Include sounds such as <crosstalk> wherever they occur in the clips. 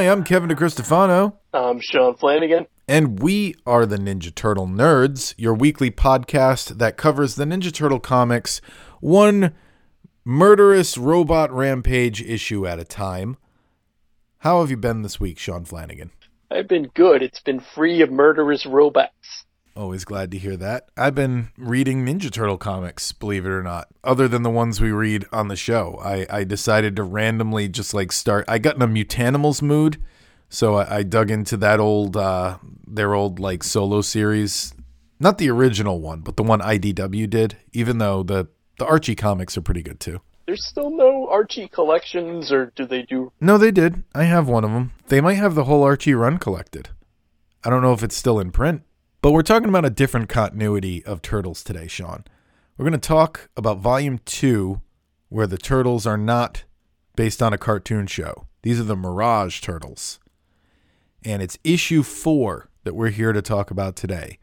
Hi, I'm Kevin DeCristofano. I'm Sean Flanagan. And we are the Ninja Turtle Nerds, your weekly podcast that covers the Ninja Turtle comics one murderous robot rampage issue at a time. How have you been this week, Sean Flanagan? I've been good. It's been free of murderous robots. Always glad to hear that. I've been reading Ninja Turtle comics, believe it or not, other than the ones we read on the show. I, I decided to randomly just like start. I got in a Mutanimals mood, so I, I dug into that old, uh, their old like solo series. Not the original one, but the one IDW did, even though the, the Archie comics are pretty good too. There's still no Archie collections, or do they do? No, they did. I have one of them. They might have the whole Archie run collected. I don't know if it's still in print. But we're talking about a different continuity of Turtles today, Sean. We're going to talk about Volume 2, where the Turtles are not based on a cartoon show. These are the Mirage Turtles. And it's issue 4 that we're here to talk about today.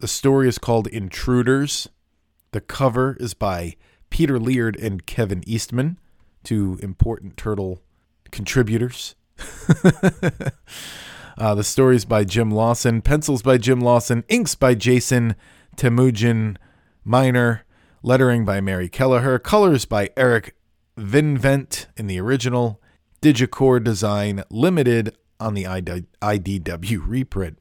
The story is called Intruders. The cover is by Peter Laird and Kevin Eastman, two important Turtle contributors. <laughs> Uh, the stories by Jim Lawson, pencils by Jim Lawson, inks by Jason Temujin Minor, lettering by Mary Kelleher, colors by Eric Vincent in the original, Digikore design limited on the IDW reprint.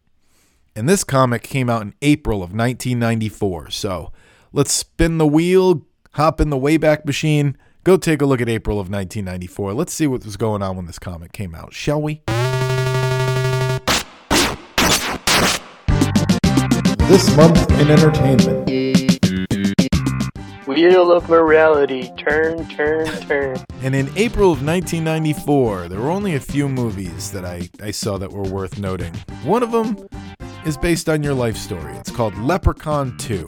And this comic came out in April of 1994. So let's spin the wheel, hop in the Wayback Machine, go take a look at April of 1994. Let's see what was going on when this comic came out, shall we? This month in entertainment. Wheel of morality, turn, turn, turn. And in April of 1994, there were only a few movies that I, I saw that were worth noting. One of them is based on your life story. It's called Leprechaun 2.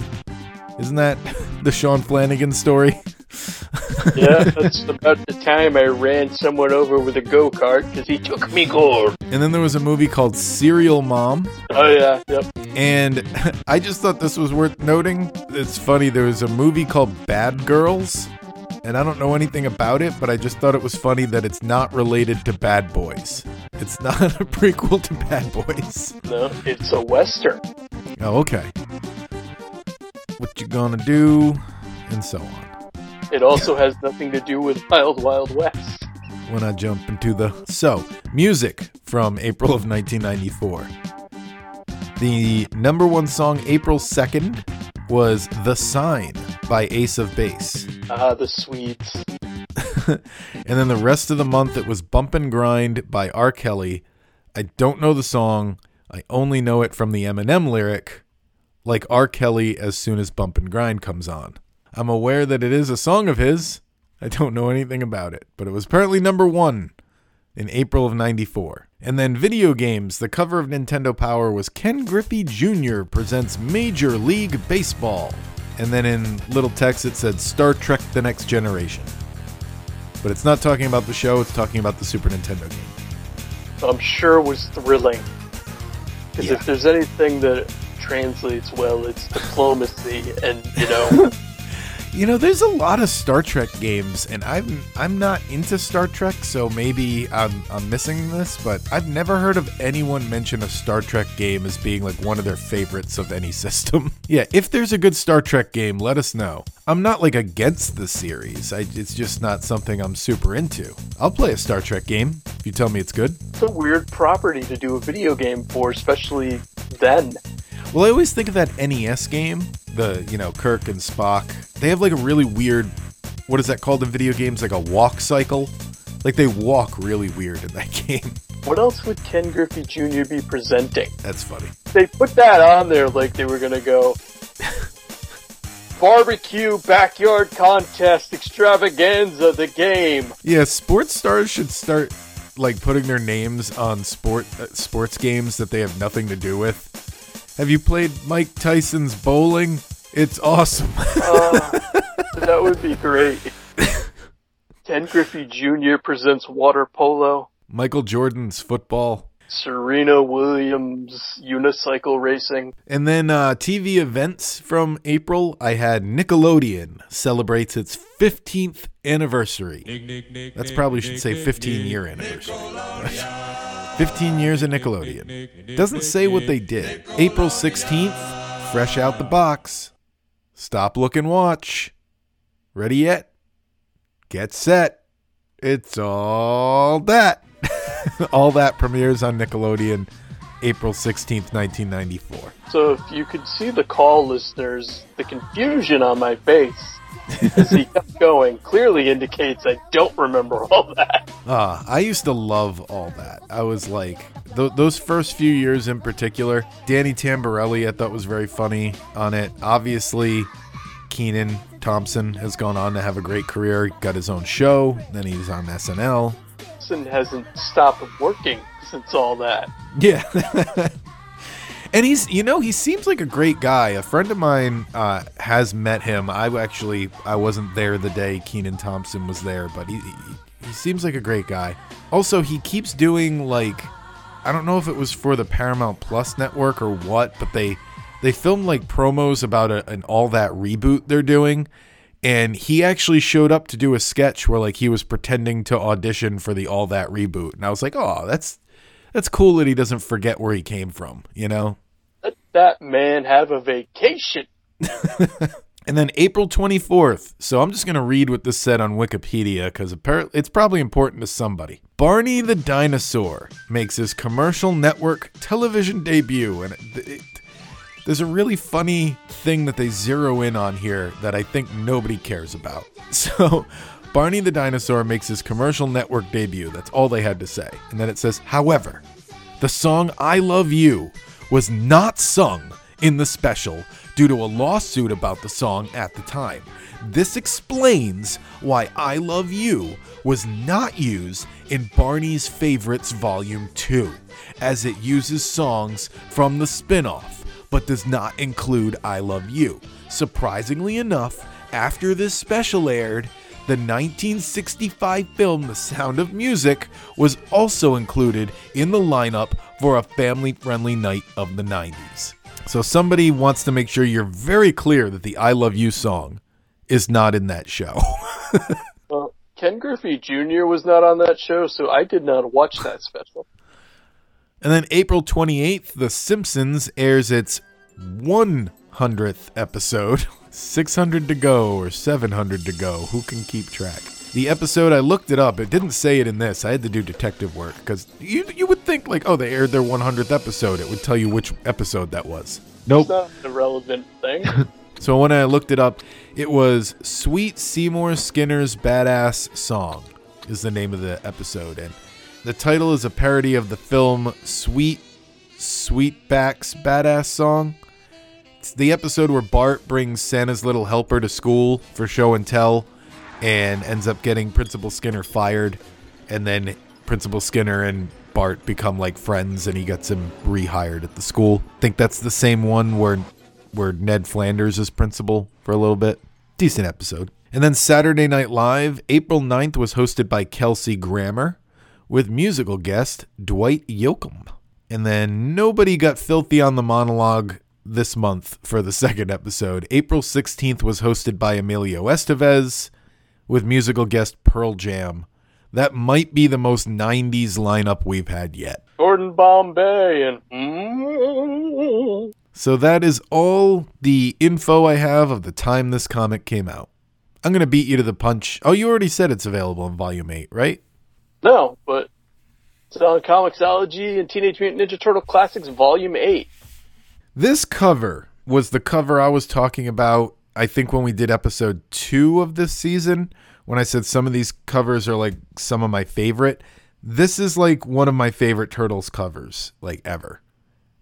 Isn't that <laughs> the Sean Flanagan story? <laughs> yeah, that's about the time I ran someone over with a go kart because he took me gold. And then there was a movie called Serial Mom. Oh, yeah, yep. And <laughs> I just thought this was worth noting. It's funny, there was a movie called Bad Girls, and I don't know anything about it, but I just thought it was funny that it's not related to Bad Boys. It's not a prequel to Bad Boys. No, it's a Western. Oh, okay. What you gonna do, and so on. It also has nothing to do with Wild Wild West. When I jump into the. So, music from April of 1994. The number one song April 2nd was The Sign by Ace of Base. Ah, the Swedes. <laughs> and then the rest of the month it was Bump and Grind by R. Kelly. I don't know the song. I only know it from the Eminem lyric, like R. Kelly as soon as Bump and Grind comes on. I'm aware that it is a song of his. I don't know anything about it, but it was apparently number one in April of 94. And then video games, the cover of Nintendo Power was Ken Griffey Jr. presents Major League Baseball. And then in little text it said Star Trek The Next Generation. But it's not talking about the show, it's talking about the Super Nintendo game. I'm sure was thrilling. Because Yeah. if there's anything that translates well, it's diplomacy and, you know. <laughs> You know, there's a lot of Star Trek games, and I'm I'm not into Star Trek, so maybe I'm I'm missing this, but I've never heard of anyone mention a Star Trek game as being like one of their favorites of any <laughs> system. yeah, if there's a good Star Trek game, let us know. I'm not like against the series. I, it's just not something I'm super into. I'll play a Star Trek game if you tell me it's good. it's a weird property to do a video game for, especially then. Well, I always think of that NES game, the, you know, Kirk and Spock. They have like a really weird, what is that called in video games? Like a walk cycle? Like they walk really weird in that <laughs> game. What else would Ken Griffey Jr. be presenting? That's funny. They put that on there like they were gonna go barbecue backyard contest extravaganza the game. Yeah, sports stars should start like putting their names on sport uh, sports games that they have nothing to do with. Have you played Mike Tyson's bowling? It's awesome. Uh, <laughs> that would be great. Ken Griffey Jr. presents water polo. Michael Jordan's football. Serena Williams unicycle racing. And then uh, TV events from April, I had Nickelodeon celebrates its 15th anniversary. That's probably should say 15 year anniversary. <laughs> 15 years of Nickelodeon. Doesn't say what they did. April 16th, fresh out the box. Stop, look, and watch. Ready yet? Get set. It's all that. <laughs> all that premieres on Nickelodeon April 16th, 1994. So if you could see the call listeners, the confusion on my face as he kept <laughs> going clearly indicates I don't remember all that. Ah, I used to love all that. I was like, th- those first few years in particular, Danny Tamborelli I thought was very funny on it. Obviously, Kenan Thompson has gone on to have a great career, got his own show, then he's on SNL. Hasn't stopped working since all that. Yeah. <laughs> and he's, you know, he seems like a great guy. A friend of mine uh, has met him. I actually, I wasn't there the day Kenan Thompson was there, but he, he, he seems like a great guy. Also, he keeps doing like, I don't know if it was for the Paramount Plus network or what, but they they filmed like promos about a, an all that reboot they're doing and he actually showed up to do a sketch where like he was pretending to audition for the all that reboot. And i was like oh that's that's cool that he doesn't forget where he came from you know? Let that man have a vacation. <laughs> and then april 24th so i'm just going to read what this said on wikipedia because apparently it's probably important to somebody. Barney the dinosaur makes his commercial network television debut and it, it, there's a really funny thing that they zero in on here that I think nobody cares about. <laughs> So, Barney the dinosaur makes his commercial network debut. That's all they had to say. And then it says, however, the song I Love You was not sung in the special due to a lawsuit about the song at the time. This explains why I Love You was not used in Barney's Favorites Volume 2, as it uses songs from the spin off but does not include I Love You. Surprisingly enough, after this special aired, the 1965 film The Sound of Music was also included in the lineup for a family friendly night of the 90s. So somebody wants to make sure you're very clear that the I Love You song is not in that show. <laughs> well, Ken Griffey Jr. was not on that show, so I did not watch that special. And then April 28th, The Simpsons airs its 100th episode. <laughs> 600 to go or 700 to go. Who can keep track? The episode, I looked it up. It didn't say it in this. I had to do detective work because you, you would think, like, oh, they aired their 100th episode. It would tell you which episode that was. Nope. It's not a relevant thing. <laughs> so when I looked it up, it was Sweet Seymour Skinner's Badass Song, is the name of the episode. And the title is a parody of the film Sweet Sweetback's Badass Song. It's the episode where Bart brings Santa's little helper to school for show and tell and ends up getting Principal Skinner fired. And then Principal Skinner and Bart become like friends and he gets him rehired at the school. I think that's the same one where where Ned Flanders is principal for a little bit. Decent episode. And then Saturday Night Live, April 9th was hosted by Kelsey Grammer with musical guest Dwight Yoakam. And then nobody got filthy on the monologue this month for the <laughs> second episode. April 16th was hosted by Emilio Estevez with musical guest Pearl Jam. That might be the most 90s lineup we've had yet. Gordon Bombay and. Mm-hmm. So that is all the info I have of the time this comic came out. I'm going to beat you to the punch. Oh, you already said it's available in Volume 8, right? No, but it's on Comixology and Teenage Mutant Ninja Turtle Classics Volume 8. This cover was the cover I was talking about, I think, when we did episode two of this season, when I said some of these covers are like some of my favorite. This is like one of my favorite Turtles covers, like ever.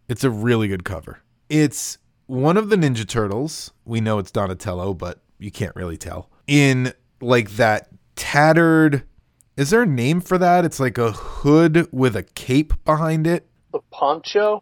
It's a really good cover. It's one of the Ninja Turtles. We know it's Donatello, but you can't really tell. In like that tattered is there a name for that? It's like a hood with a cape behind it. The poncho?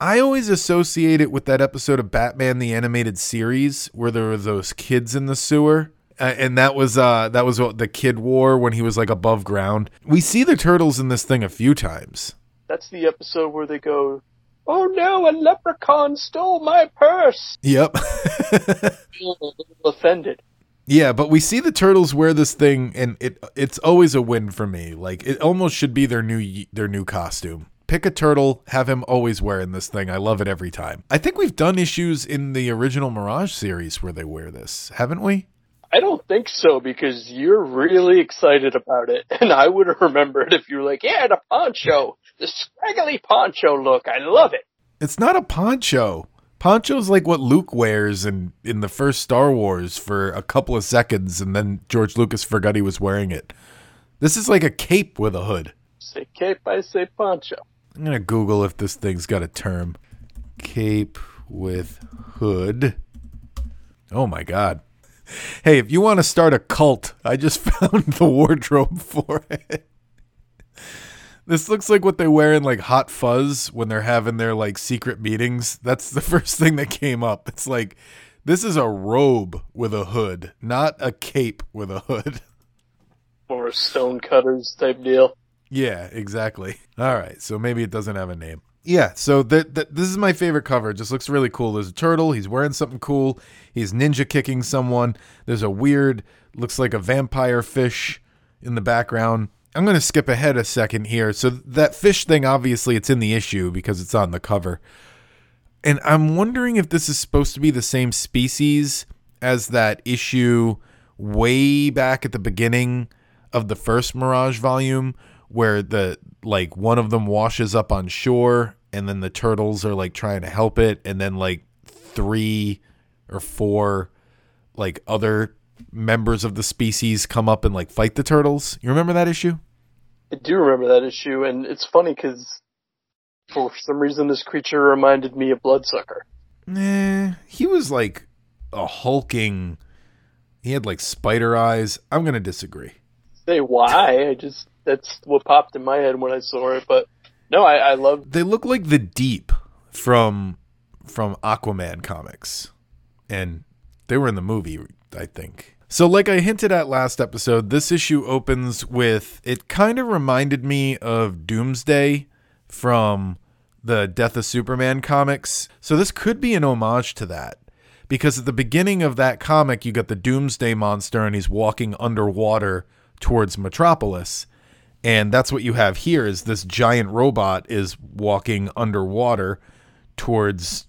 I always associate it with that episode of Batman the Animated Series where there were those kids in the sewer. Uh, and that was uh that was what the kid wore when he was like above ground. We see the turtles in this thing a few times. That's the episode where they go, "Oh no, a leprechaun stole my purse." Yep. <laughs> offended. Yeah, but we see the turtles wear this thing, and it it's always a win for me. Like it almost should be their new their new costume. Pick a turtle, have him always wearing this thing. I love it every time. I think we've done issues in the original Mirage series where they wear this, haven't we? I don't think so because you're really excited about it, <laughs> and I would have remembered if you were like, "Yeah, the poncho, the scraggly poncho look. I love it." It's not a poncho. Poncho's like what Luke wears in, in the first Star Wars for a couple of seconds, and then George Lucas forgot he was wearing it. This is like a cape with a hood. Say cape, I say poncho. I'm gonna Google if this thing's got a term. Cape with hood. Oh my god. Hey, if you want to start a cult, I just <laughs> found the wardrobe for it. This looks like what they wear in like Hot Fuzz when they're having their like secret meetings. That's the <laughs> first thing that came up. It's like this is a robe with a hood, not a cape with a hood. <laughs> Or a stonecutters type deal. Yeah, exactly. All right, so maybe it doesn't have a name. Yeah, so th- th- this is my favorite cover. It just looks really cool. There's a turtle. He's wearing something cool. He's ninja kicking someone. There's a weird, looks like a vampire fish in the background. I'm going to skip ahead a second here. So that fish thing, obviously, it's in the issue because it's on the cover. And I'm wondering if this is supposed to be the same species as that issue way back at the beginning of the first Mirage volume where the like one of them washes up on shore and then the turtles are like trying to help it and then like three or four like other members of the species come up and like fight the turtles. You remember that issue? I do remember that issue, and it's funny because for some reason this creature reminded me of Bloodsucker. Nah, he was like a hulking. He had like spider eyes. I'm gonna disagree. Say why? I just that's what popped in my head when I saw it. But no, I, I love. They look like the Deep from from Aquaman comics, and they were in the movie, I think. So, like I hinted at last episode, this issue opens with it kind of reminded me of Doomsday from the Death of Superman comics. So, this could be an homage to that. Because at the beginning of that comic, you got the Doomsday monster and he's walking underwater towards Metropolis. And that's what you have here is this giant robot is walking underwater towards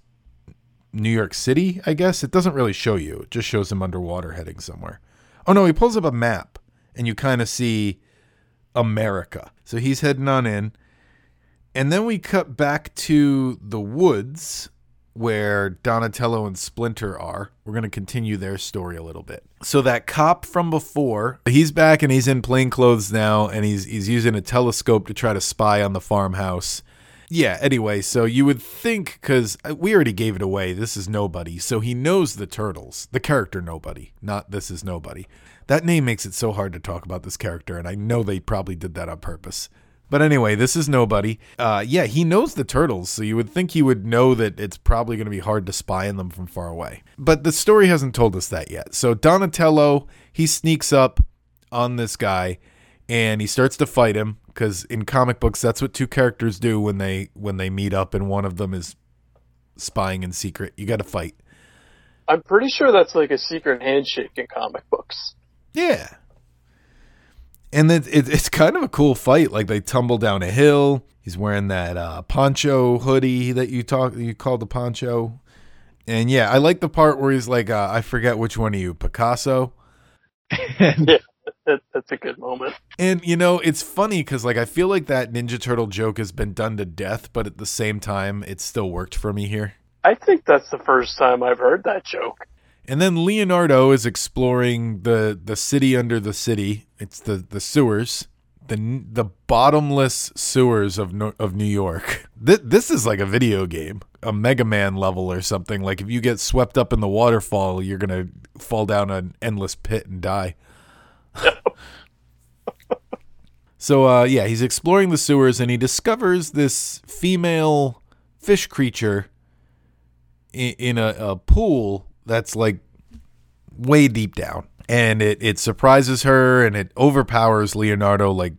New York City, I guess. It doesn't really show you. It just shows him underwater heading somewhere. Oh no, he pulls up a map and you kind of see America. So he's heading on in. And then we cut back to the woods where Donatello and Splinter are. We're going to continue their story a little bit. So that cop from before, he's back and he's in plain clothes now and he's he's using a telescope to try to spy on the farmhouse. Yeah, anyway, so you would think cuz we already gave it away. This is nobody. So he knows the turtles. The character nobody, not this is nobody. That name makes it so hard to talk about this character and I know they probably did that on purpose. But anyway, this is nobody. Uh, yeah, he knows the turtles, so you would think he would know that it's probably going to be hard to spy on them from far away. But the story hasn't told us that yet. So Donatello, he sneaks up on this guy and he starts to fight him because in comic books that's what two characters do when they when they meet up and one of them is spying in secret. You got to fight. I'm pretty sure that's like a secret handshake in comic books. Yeah, and it, it, it's kind of a cool fight. Like they tumble down a hill. He's wearing that uh, poncho hoodie that you talk you called the poncho. And yeah, I like the part where he's like, uh, I forget which one of you, Picasso. <laughs> yeah, that, that's a good moment. And you know, it's funny because like I feel like that Ninja Turtle joke has been done to death, but at the same time, it still worked for me here. I think that's the first time I've heard that joke. And then Leonardo is exploring the the city under the city. It's the the sewers, the the bottomless sewers of of New York. This this is like a video game, a Mega Man level or something. Like if you get swept up in the waterfall, you're gonna fall down an endless pit and die. So uh, yeah, he's exploring the sewers and he discovers this female fish creature in, in a, a pool that's like way deep down and it, it surprises her and it overpowers leonardo like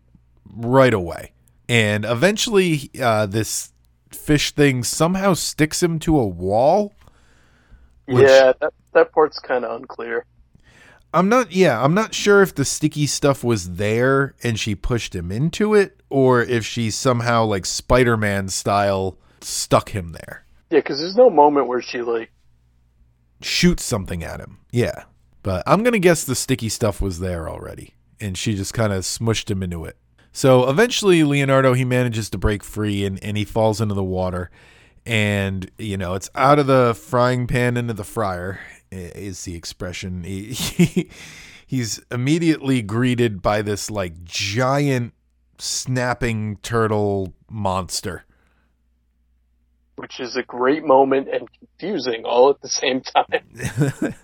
right away And eventually, uh, this fish thing somehow sticks him to a wall. Which- yeah, that that part's kind of unclear. I'm not, yeah, I'm not sure if the sticky stuff was there and she pushed him into it, or if she somehow, like Spider Man style, stuck him there. Yeah, because there's no moment where she like Shoots something at him. Yeah. But I'm going to guess the sticky stuff was there already, and she just kind of smushed him into it. So eventually, Leonardo, he manages to break free and, and he falls into the water. And, you know, it's out of the frying pan into the fryer, is the expression. He, <laughs> he, he's immediately greeted by this, like, giant snapping turtle monster. which is a great moment and confusing all at the same time. <laughs>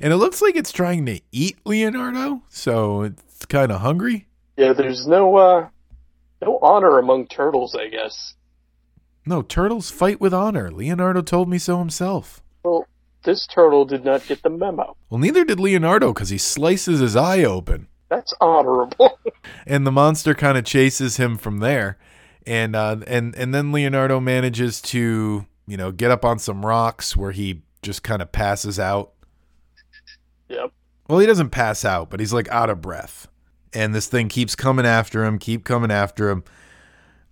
and it looks like it's trying to eat Leonardo, so it's kind of hungry. Yeah, there's no uh no honor among turtles, I guess. No, turtles fight with honor. Leonardo told me so himself. Well, this turtle did not get the memo. Well, neither did Leonardo because he slices his eye open. That's honorable. <laughs> and the monster kind of chases him from there and uh and and then leonardo manages to you know get up on some rocks where he just kind of passes out yep. well he doesn't pass out but he's like out of breath and this thing keeps coming after him keep coming after him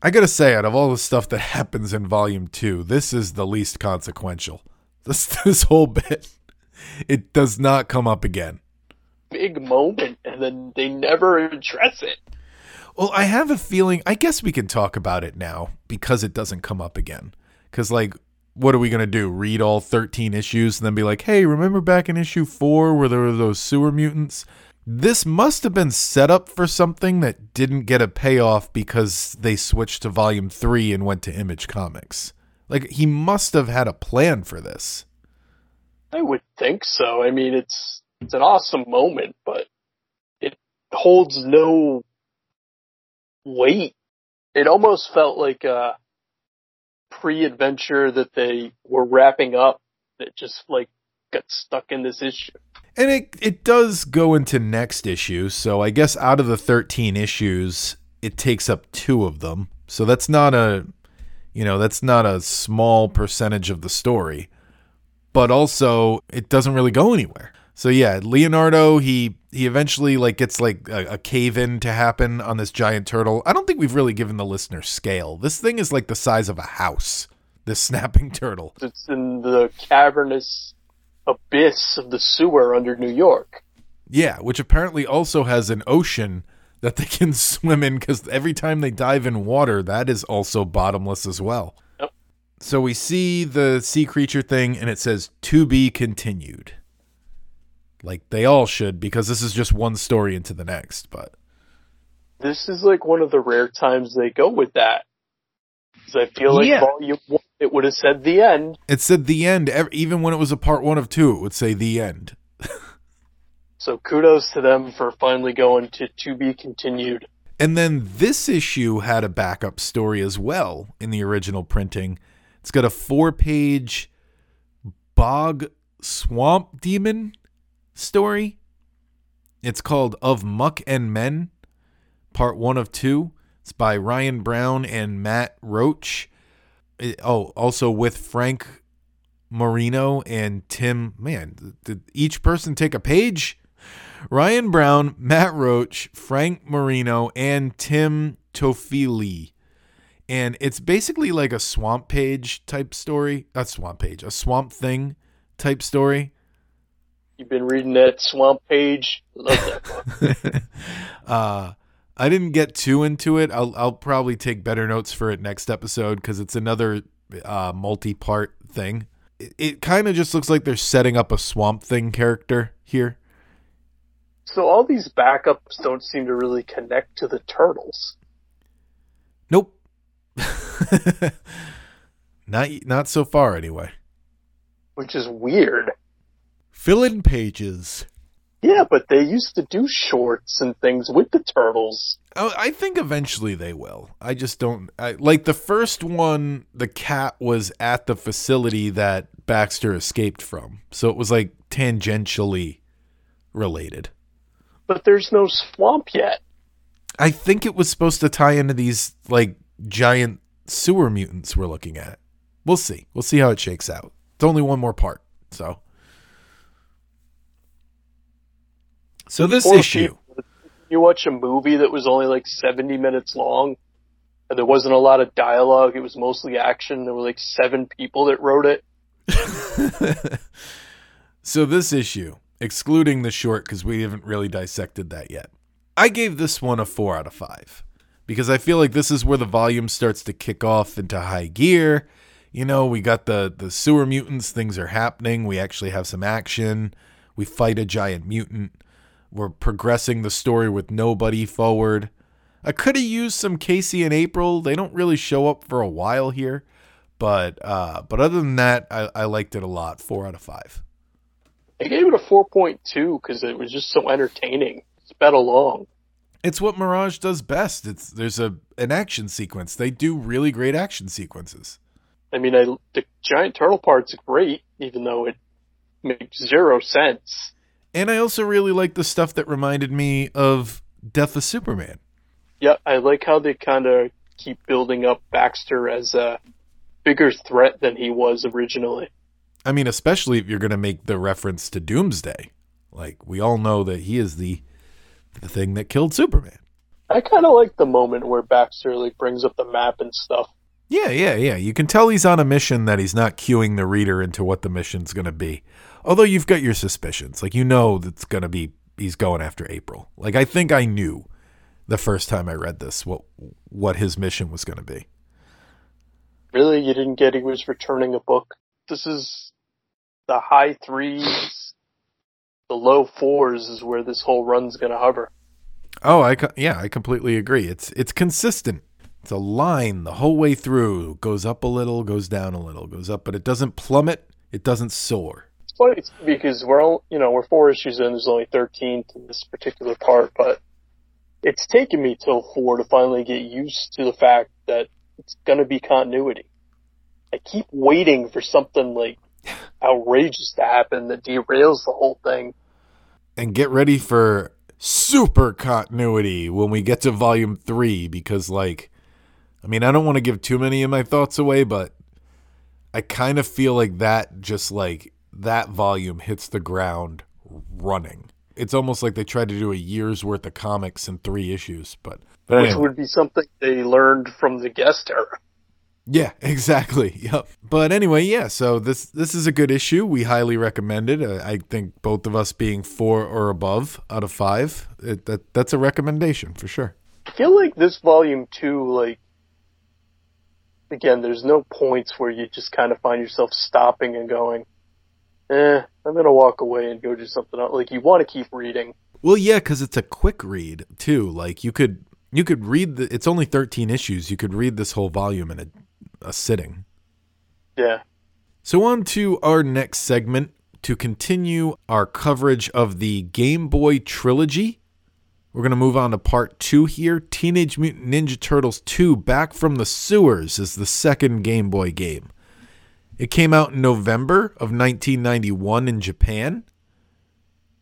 i gotta say out of all the stuff that <laughs> happens in volume two this is the least consequential <laughs> this this whole bit it does not come up again Big moment and then they never address it. Well, I have a feeling. I guess we can talk about it now because it doesn't come up again. Because, like, what are we gonna do? Read all thirteen issues and then be like, "Hey, remember back in issue four where there were those sewer mutants?" This must have been set up for something that didn't get a payoff because they switched to volume three and went to Image Comics. Like, he must have had a plan for this. I would think so. I mean, it's it's an awesome moment, but it holds no weight. It almost felt like a pre-adventure that they were wrapping up that just like got stuck in this issue. And it it does go into next issue, so I guess out of the 13 issues, it takes up 2 of them. So that's not a you know, that's not a small percentage of the story. But also it doesn't really go anywhere. So yeah, Leonardo, he he eventually like gets like a, a cave in to happen on this giant turtle. I don't think we've really given the listener scale. This thing is like the size of a house. This snapping turtle. It's in the cavernous abyss of the sewer under New York. Yeah, which apparently also has an ocean that they can <laughs> swim in because every time they dive in water, that is also bottomless as well. Yep. So we see the sea creature thing and it says to be continued. Like they all should because this is just one story into the next, but This is like one of the rare times they go with that. 'Cause I feel like Yeah. volume one, it would have said the end. it said the end. Even when it was a part one of two, it would say the end. So kudos to them for finally going to to be continued. And then this issue had a backup story as well in the original printing. It's got a four page bog swamp demon story. It's called Of Muck and Men, part one of two. It's by Ryan Brown and Matt Roach. It- oh, also with Frank Marino and Tim. Man, did each person take a page? Ryan Brown, Matt Roach, Frank Marino, and Tim Tofili. And it's basically like a swamp page type story. Not swamp page, a swamp thing type story. You've been reading that swamp page. Love that book. <laughs> uh, I didn't get too into it. I'll I'll probably take better notes for it next episode because it's another uh, multi-part thing. It, it kind of just looks like they're setting up a swamp thing character here. So all these backups don't seem to really connect to the turtles. Nope. <laughs> not not so far anyway. which is weird. Fill in pages. Yeah, but they used to do shorts and things with the turtles. Oh, I think eventually they will. I just don't I, like the first one. The cat was at the facility that Baxter escaped from, so it was like tangentially related. But there's no swamp yet. I think it was supposed to tie into these like giant sewer mutants we're looking at. We'll see. We'll see how it shakes out. It's only one more part, so. So this Or issue, You, you watch a movie that was only like 70 minutes long, and there wasn't a lot of dialogue. It was mostly action. There were like seven people that wrote it. <laughs> so this issue, excluding the short because we haven't really dissected that yet, I gave this one a four out of five because I feel like this is where the volume starts to kick off into high gear. You know, we got the the sewer mutants. Things are happening. We actually have some action. We fight a giant mutant. We're progressing the story with nobody forward. I could have used some Casey and April. They don't really show up for a while here, but uh, but other than that, I, I liked it a lot. Four out of five. I gave it a 4.2 because it was just so entertaining. It's sped along. It's what Mirage does best. It's there's a an action sequence. They do really great action sequences. I mean, I, the giant turtle part's great, even though it makes zero sense. And I also really like the stuff that reminded me of Death of Superman. Yeah, I like how they kind of keep building up Baxter as a bigger threat than he was originally. I mean, especially if you're going to make the reference to Doomsday. Like we all know that he is the the thing that killed Superman. I kind of like the moment where Baxter like brings up the map and stuff. Yeah, yeah, yeah. You can tell he's on a mission that he's not cueing the reader into what the mission's going to be. Although you've got your suspicions. Like you know that's going to be he's going after April. Like I think I knew the first time I read this what what his mission was going to be. Really, you didn't get he was returning a book. This is the high threes, the low fours is where this whole run's gonna hover. Oh, I yeah, I completely agree. It's it's consistent. It's a line the whole way through. Goes up a little, goes down a little, goes up, but it doesn't plummet. It doesn't soar. It's funny because we're all, you know, we're four issues in. There's only 13 to this particular part, but it's taken me till four to finally get used to the fact that it's gonna be continuity. I keep waiting for something like outrageous to happen that derails the whole thing. And get ready for super continuity when we get to volume three, because like, I mean, I don't want to give too many of my thoughts away, but I kind of feel like that just like that volume hits the ground running. It's almost like they tried to do a year's worth of comics in three issues, but but Which anyway. would be something they learned from the guest era. Yeah, <laughs> exactly. Yep. But anyway, yeah. So this this is a good issue. We highly recommend it. Uh, I think both of us being four or above out of five, it, that that's a recommendation for sure. I feel like this volume two, like, again, there's no points where you just kind of find yourself stopping and going, eh, I'm gonna walk away and go do something else. Like, you want to keep reading. Well, yeah, because it's a quick read too. Like you could you could read the. It's only thirteen issues. You could read this whole volume in a a sitting. Yeah. So on to our next segment to continue our coverage of the Game Boy trilogy. We're going to move on to part two here. Teenage Mutant Ninja Turtles 2 Back from the Sewers is the second Game Boy game. It came out in November of 1991 in Japan.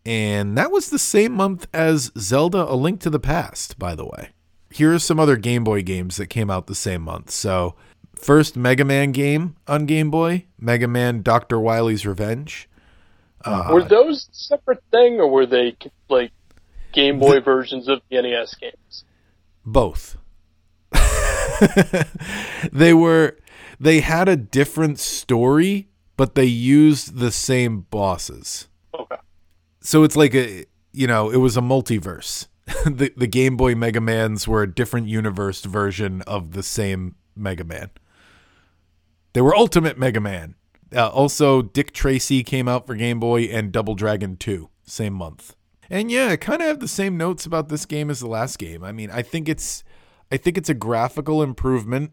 And that was the same month as Zelda A Link to the Past, by the way. Here are some other Game Boy games that came out the same month. So, first Mega Man game on Game Boy Mega Man Dr. Wily's Revenge. Uh, were those separate thing, or were they like Game Boy versions of the NES games? Both. <laughs> they were they had a different story, but they used the same bosses. Okay. So it's like a you know, it was a multiverse. <laughs> the the Game Boy Mega Mans were a different universe version of the same Mega Man. They were Ultimate Mega Man. Uh, also, Dick Tracy came out for Game Boy and Double Dragon 2, same month. And yeah, I kind of have the same notes about this game as the last game. I mean, I think it's I think it's a graphical improvement,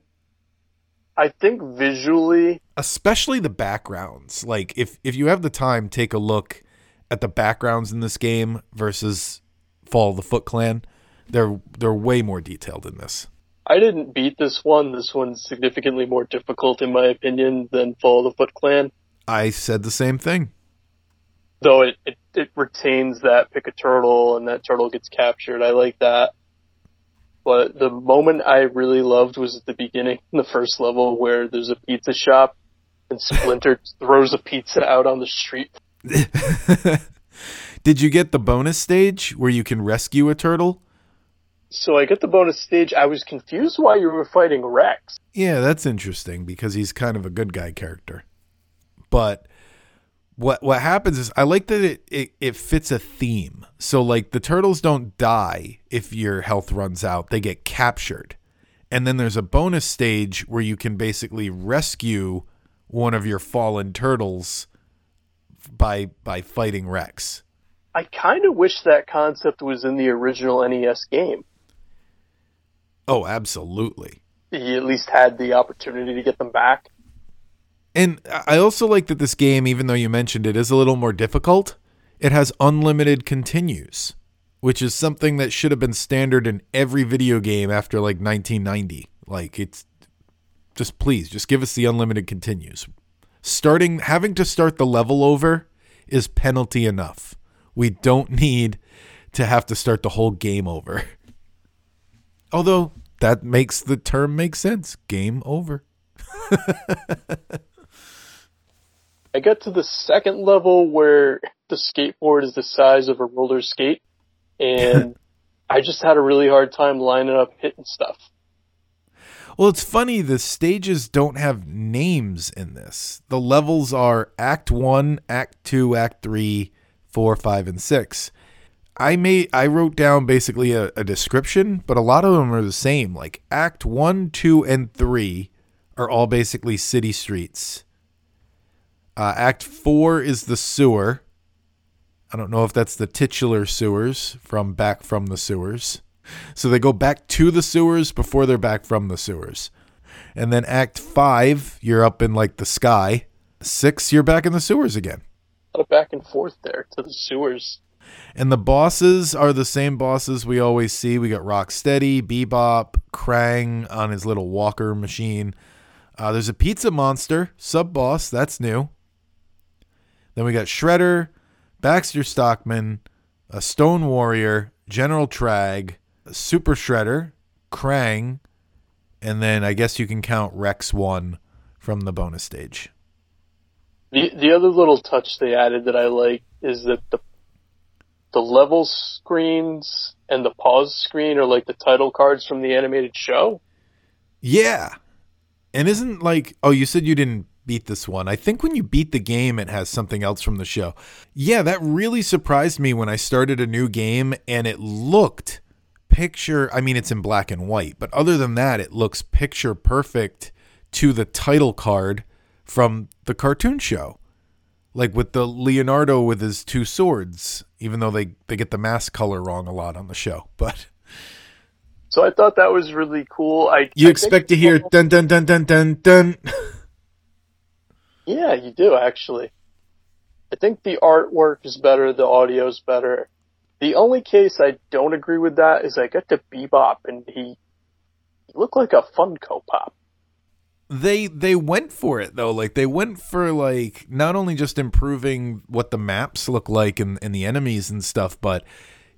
I think visually, especially the backgrounds. Like if if you have the time, take a look at the backgrounds in this game versus Fall of the Foot Clan. They're they're way more detailed in this. I didn't beat this one. This one's significantly more difficult, in my opinion, than Fall of the Foot Clan. I said the same thing. Though it, it, it retains that pick a turtle and that turtle gets captured. I like that. but the moment I really loved was at the beginning, the first level, where there's a pizza shop and Splinter <laughs> throws a pizza out on the street. <laughs> Did you get the bonus stage where you can rescue a turtle? So I get the bonus stage. I was confused why you were fighting Rex. Yeah, that's interesting because he's kind of a good guy character. But what what happens is I like that it, it, it fits a theme. So like the turtles don't die if your health runs out. They get captured. And then there's a bonus stage where you can basically rescue one of your fallen turtles by by fighting Rex. I kind of wish that concept was in the original NES game. Oh, absolutely. He at least had the opportunity to get them back. And I also like that this game, even though you mentioned it, is a little more difficult. It has unlimited continues, which is something that should have been standard in every video game after like 1990. Like it's just please, just give us the unlimited continues. Starting having to start the level over is penalty enough. We don't need to have to start the whole game over. <laughs> Although that makes the term make sense. Game over. <laughs> I got to the second level where the skateboard is the size of a roller skate, and <laughs> I just had a really hard time lining up hitting stuff. Well, it's funny, the stages don't have names in this. The levels are Act 1, Act 2, Act 3, 4, 5, and 6. I made I wrote down basically a, a description, but a lot of them are the same. Like Act 1, 2, and 3 are all basically city streets. Uh, Act 4 is the sewer. I don't know if that's the titular sewers from back from the sewers. So they go back to the sewers before they're back from the sewers. And then Act 5, you're up in like the sky. 6, you're back in the sewers again. A back and forth there to the sewers. And the bosses are the same bosses we always see. We got Rocksteady, Bebop, Krang on his little walker machine. Uh, there's a pizza monster, sub boss, that's new. Then we got Shredder, Baxter Stockman, a Stone Warrior, General Trag, Super Shredder, Krang, and then I guess you can count Rex 1 from the bonus stage. The the other little touch they added that I like is that the the level screens and the pause screen are like the title cards from the animated show. Yeah. And isn't like oh you said you didn't beat this one. I think when you beat the game it has something else from the show. Yeah, that really surprised me when I started a new game and it looked picture I mean it's in black and white, but other than that it looks picture perfect to the title card from the cartoon show. Like with the Leonardo with his two swords, even though they, they get the mask color wrong a lot on the show. <laughs> But so I thought that was really cool. I You I expect to hear dun dun dun dun dun dun. <laughs> Yeah, you do actually. I think the artwork is better, the audio is better. The only case I don't agree with that is I got to Bebop and he, he looked like a Funko Pop. They they went for it though. Like they went for like not only just improving what the maps look like and, and the enemies and stuff but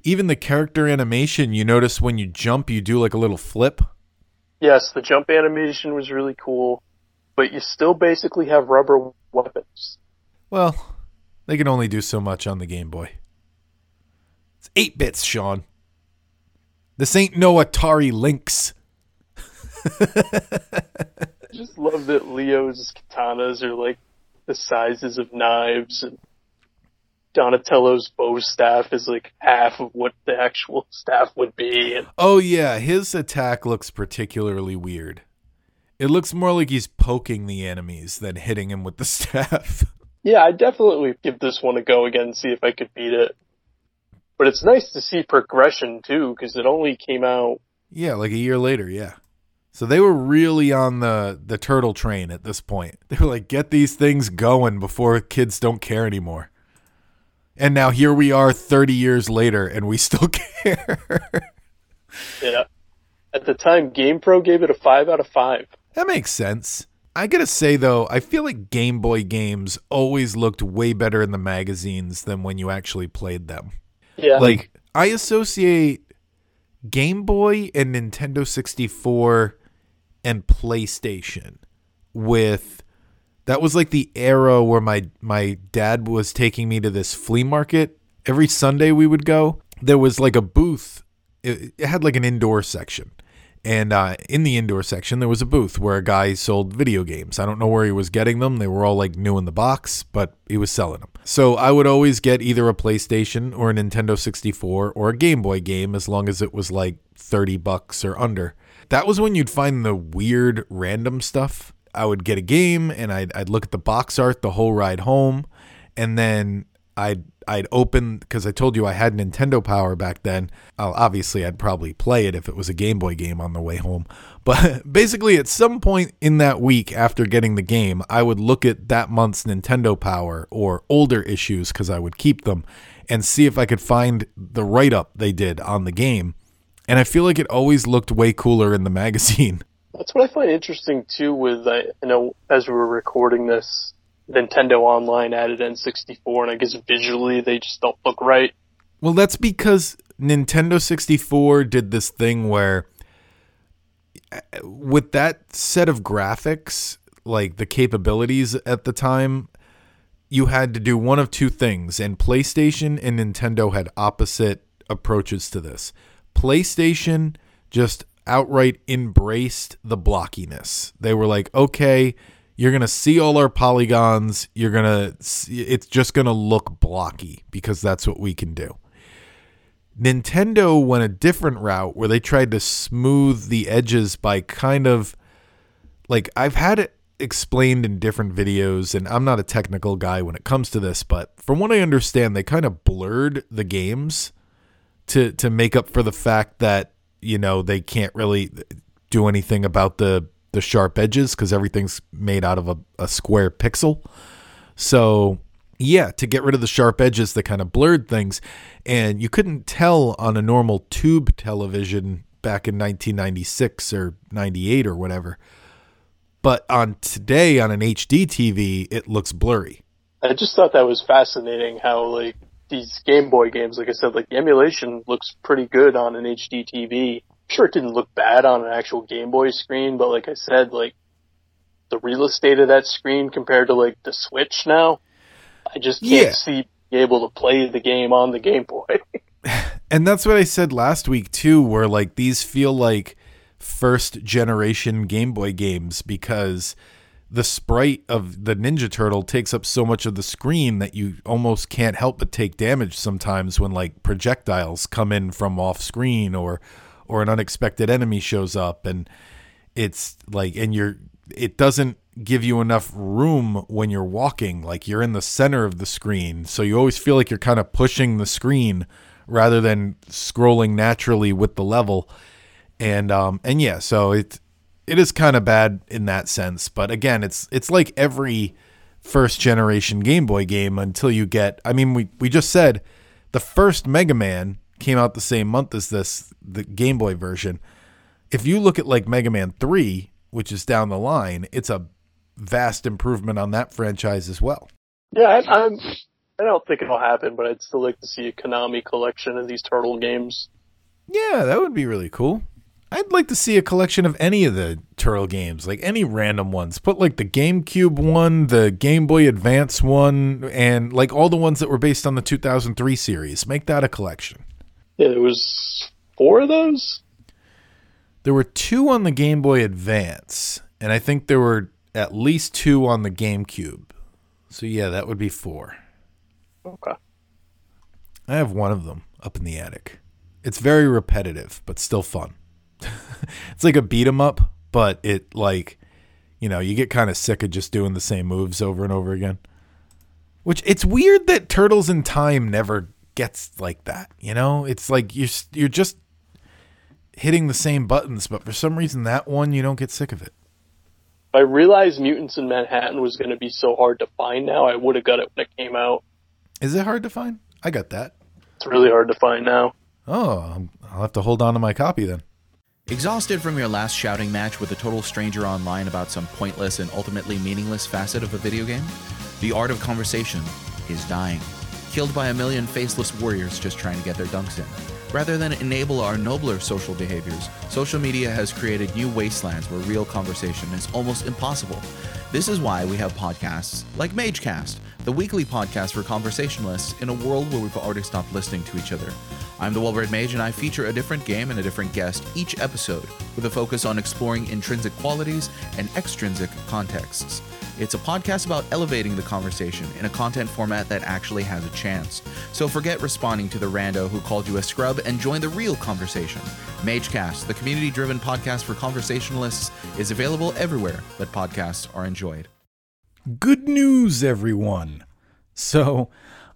even the character animation you notice when you jump you do like a little flip? Yes, the jump animation was really cool, but you still basically have rubber weapons. well they can only do so much on the game boy. It's 8 bits sean. This ain't no atari lynx <laughs> I just love that Leo's katanas are like the sizes of knives and Donatello's bow staff is like half of what the actual staff would be and oh yeah his attack looks particularly weird it looks more like he's poking the enemies than hitting him with the <laughs> staff Yeah, I definitely give this one a go again and see if I could beat it. But it's nice to see progression too, because it only came out. Yeah, like a year later, yeah. So they were really on the the turtle train at this point. <laughs> They were like, get these things going before kids don't care anymore. And now here we are 30 years later and we still <laughs> care. Yeah. At the time, GamePro gave it a five out of five. that makes sense. I got to say though, I feel like Game Boy games always looked way better in the magazines than when you actually played them. Yeah. like I associate Game Boy and Nintendo 64 and PlayStation with that was like the era where my my dad was taking me to this flea market every Sunday we would go. There was like a booth. It, it had like an indoor section. And uh, in the indoor section, there was a booth where a guy sold video games. I don't know where he was getting them. They were all like new in the box, but he was selling them. So I would always get either a PlayStation or a Nintendo 64 or a Game Boy game as long as it was like 30 bucks or under. That was when you'd find the weird random stuff. I would get a game and I'd, I'd look at the box art the whole ride home. And then I'd I'd open because I told you I had Nintendo Power back then. Uh, obviously, I'd probably play it if it was a Game Boy game on the way home. <laughs> But basically, at some point in that week after getting the game, I would look at that month's Nintendo Power or older issues because I would keep them and see if I could find the write up they did on the game. And I feel like it always looked way cooler in the <laughs> magazine. That's what I find interesting too. With uh, I know as we were recording this, Nintendo Online added N64, and I guess visually they just don't look right. Well, that's because Nintendo 64 did this thing where, uh, with that set of graphics, like the capabilities at the time, you had to do one of two things, and PlayStation and Nintendo had opposite approaches to this. PlayStation just outright embraced the blockiness. They were like, okay, you're going to see all our polygons. You're going to, it's just going to look blocky because that's what we can do. Nintendo went a different route where they tried to smooth the edges by kind of like I've had it explained in different videos and I'm not a technical guy when it comes to this, but from what I understand, they kind of blurred the games to to make up for the fact that, you know, they can't really do anything about the the sharp edges because everything's made out of a, a square pixel. So yeah, to get rid of the sharp edges that kind of blurred things. And you couldn't tell on a normal tube television back in 1996 or 98 or whatever. But on today on an HD TV, it looks blurry. I just thought that was fascinating how like these Game Boy games, like I said, like the emulation looks pretty good on an HD TV sure it didn't look bad on an actual Game Boy screen, but like I said, like the real estate of that screen compared to like the Switch now, I just can't yeah. see being able to play the game on the Game Boy. <laughs> and that's what I said last week too, where like these feel like first generation Game Boy games because the sprite of the Ninja Turtle takes up so much of the screen that you almost can't help but take damage sometimes when like projectiles come in from off screen or or an unexpected enemy shows up. And it's like and you're it doesn't give you enough room when you're walking like you're in the center of the screen. So you always feel like you're kind of pushing the screen rather than scrolling naturally with the level. And um and yeah so it it is kind of bad in that sense but again it's it's like every first generation game boy game until you get i mean we we just said the first mega man came out the same month as this, the Game Boy version. If you look at like Mega Man 3, which is down the line, it's a vast improvement on that franchise as well. Yeah, I, I'm. I don't think it'll happen, but I'd still like to see a Konami collection of these turtle games. Yeah, that would be really cool. I'd like to see a collection of any of the Turtle games, like any random ones. Put like the GameCube one, the Game Boy Advance one, and like all the ones that were based on the 2003 series. Make that a collection. Yeah, there was four of those. There were two on the Game Boy Advance, and I think there were at least two on the GameCube. So yeah, that would be four. Okay. I have one of them up in the attic. It's very repetitive, but still fun. <laughs> it's like a beat 'em up, but it like you know, you get kind of sick of just doing the same moves over and over again. Which it's weird that Turtles in Time never gets like that. You know, it's like you're you're just hitting the same buttons, but for some reason that one you don't get sick of it. If I realized Mutants in Manhattan was going to be so hard to find now, I would have got it when it came out. Is it hard to find? I got that. It's really hard to find now. Oh, I'll have to hold on to my copy then. Exhausted from your last shouting match with a total stranger online about some pointless and ultimately meaningless facet of a video game? The art of conversation is dying killed by a million faceless warriors just trying to get their dunks in. Rather than enable our nobler social behaviors, social media has created new wastelands where real conversation is almost impossible. This is why we have podcasts like MageCast, the weekly podcast for conversationalists in a world where we've already stopped listening to each other. I'm the Well-Bred Mage, and I feature a different game and a different guest each episode, with a focus on exploring intrinsic qualities and extrinsic contexts. It's a podcast about elevating the conversation in a content format that actually has a chance. So forget responding to the rando who called you a scrub and join the real conversation. MageCast, the community driven podcast for conversationalists, is available everywhere that podcasts are enjoyed. Good news, everyone. So,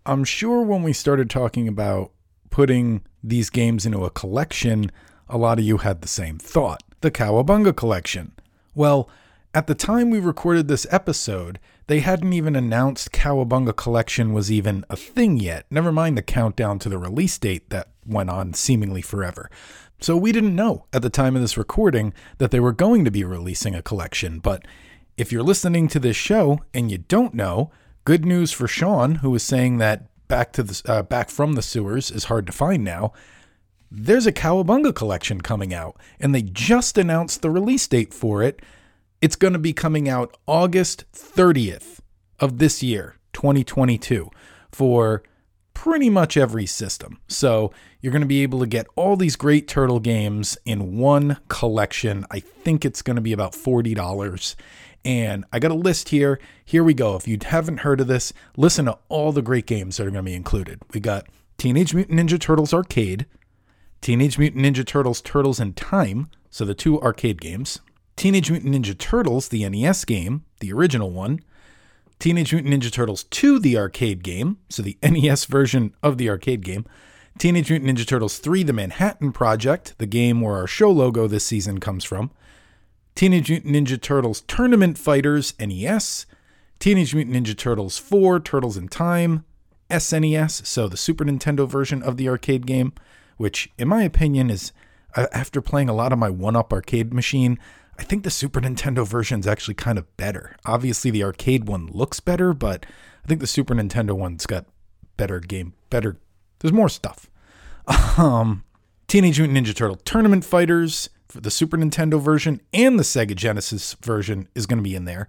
I'm sure when we started talking about putting these games into a collection, a lot of you had the same thought the Cowabunga collection. Well, at the time we recorded this episode, they hadn't even announced Cowabunga Collection was even a thing yet, never mind the countdown to the release date that went on seemingly forever. So we didn't know at the time of this recording that they were going to be releasing a collection, but if you're listening to this show and you don't know, good news for Sean, who was saying that back to the uh, back from the sewers is hard to find now. There's a Cowabunga collection coming out, and they just announced the release date for it. It's going to be coming out August 30th of this year, 2022, for pretty much every system. So you're going to be able to get all these great turtle games in one collection. I think it's going to be about $40. And I got a list here. Here we go. If you haven't heard of this, listen to all the great games that are going to be included. We got Teenage Mutant Ninja Turtles Arcade, Teenage Mutant Ninja Turtles Turtles in Time, so the two arcade games, Teenage Mutant Ninja Turtles, the NES game, the original one, Teenage Mutant Ninja Turtles 2, the arcade game, so the <laughs> NES version of the arcade game, Teenage Mutant Ninja Turtles 3, the Manhattan Project, the game where our show logo this season comes from, Teenage Mutant Ninja Turtles Tournament Fighters NES, Teenage Mutant Ninja Turtles 4 Turtles in Time SNES, so the Super Nintendo version of the arcade game, which in my opinion is after playing a lot of my one-up arcade machine, I think the Super Nintendo version is actually kind of better. Obviously the arcade one looks better, but I think the Super Nintendo one's got better game, better there's more stuff. <laughs> Um Teenage Mutant Ninja Turtle Tournament Fighters, the Super Nintendo version and the Sega Genesis version is going to be in there.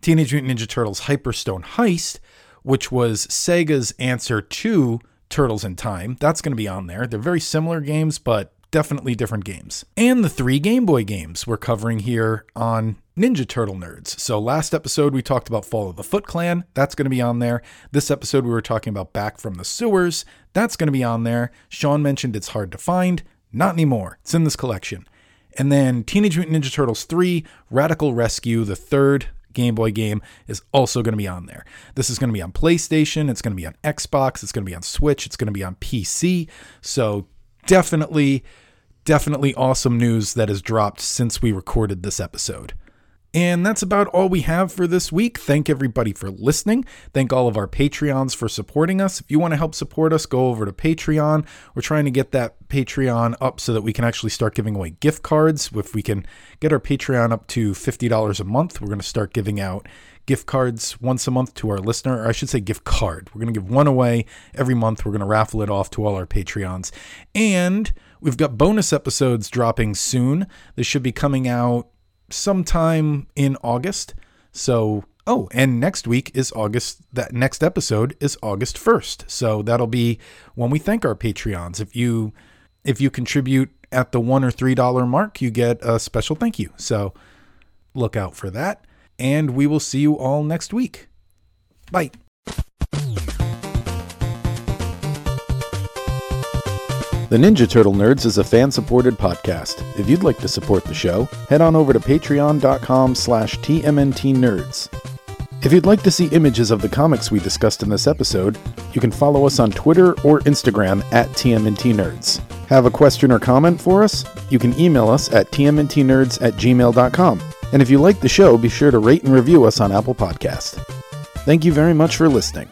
Teenage Mutant Ninja Turtles Hyperstone Heist, which was Sega's answer to Turtles in Time, that's going to be on there. They're very similar games, but definitely different games. And the three Game Boy games we're covering here on Ninja Turtle Nerds. So last episode we talked about Fall of the Foot Clan, that's going to be on there. This episode we were talking about Back from the Sewers, that's going to be on there. Sean mentioned it's hard to find, not anymore. It's in this collection. And then Teenage Mutant Ninja Turtles 3 Radical Rescue, the third Game Boy game, is also going to be on there. This is going to be on PlayStation, it's going to be on Xbox, it's going to be on Switch, it's going to be on PC. So definitely, definitely awesome news that has dropped since we recorded this episode. And that's about all we have for this week. Thank everybody for listening. Thank all of our Patreons for supporting us. If you want to help support us, go over to Patreon. We're trying to get that Patreon up so that we can actually start giving away gift cards. If we can get our Patreon up to $50 a month, we're going to start giving out gift cards once a month to our listener, or I should say gift card. We're going to give one away every month. We're going to raffle it off to all our Patreons. And we've got bonus episodes dropping soon. This should be coming out sometime in August. So, oh, and next week is August. That next episode is August 1st. So that'll be when we thank our Patreons. If you if you contribute at the one or three dollar mark, you get a special thank you. So look out for that. And we will see you all next week. Bye. The Ninja Turtle Nerds is a fan-supported podcast. If you'd like to support the show, head on over to patreon.com slash tmntnerds. If you'd like to see images of the comics we discussed in this episode, you can follow us on Twitter or Instagram at tmntnerds. Have a question or comment for us? You can email us at tmntnerds at gmail.com. And if you like the show, be sure to rate and review us on Apple Podcast. Thank you very much for listening.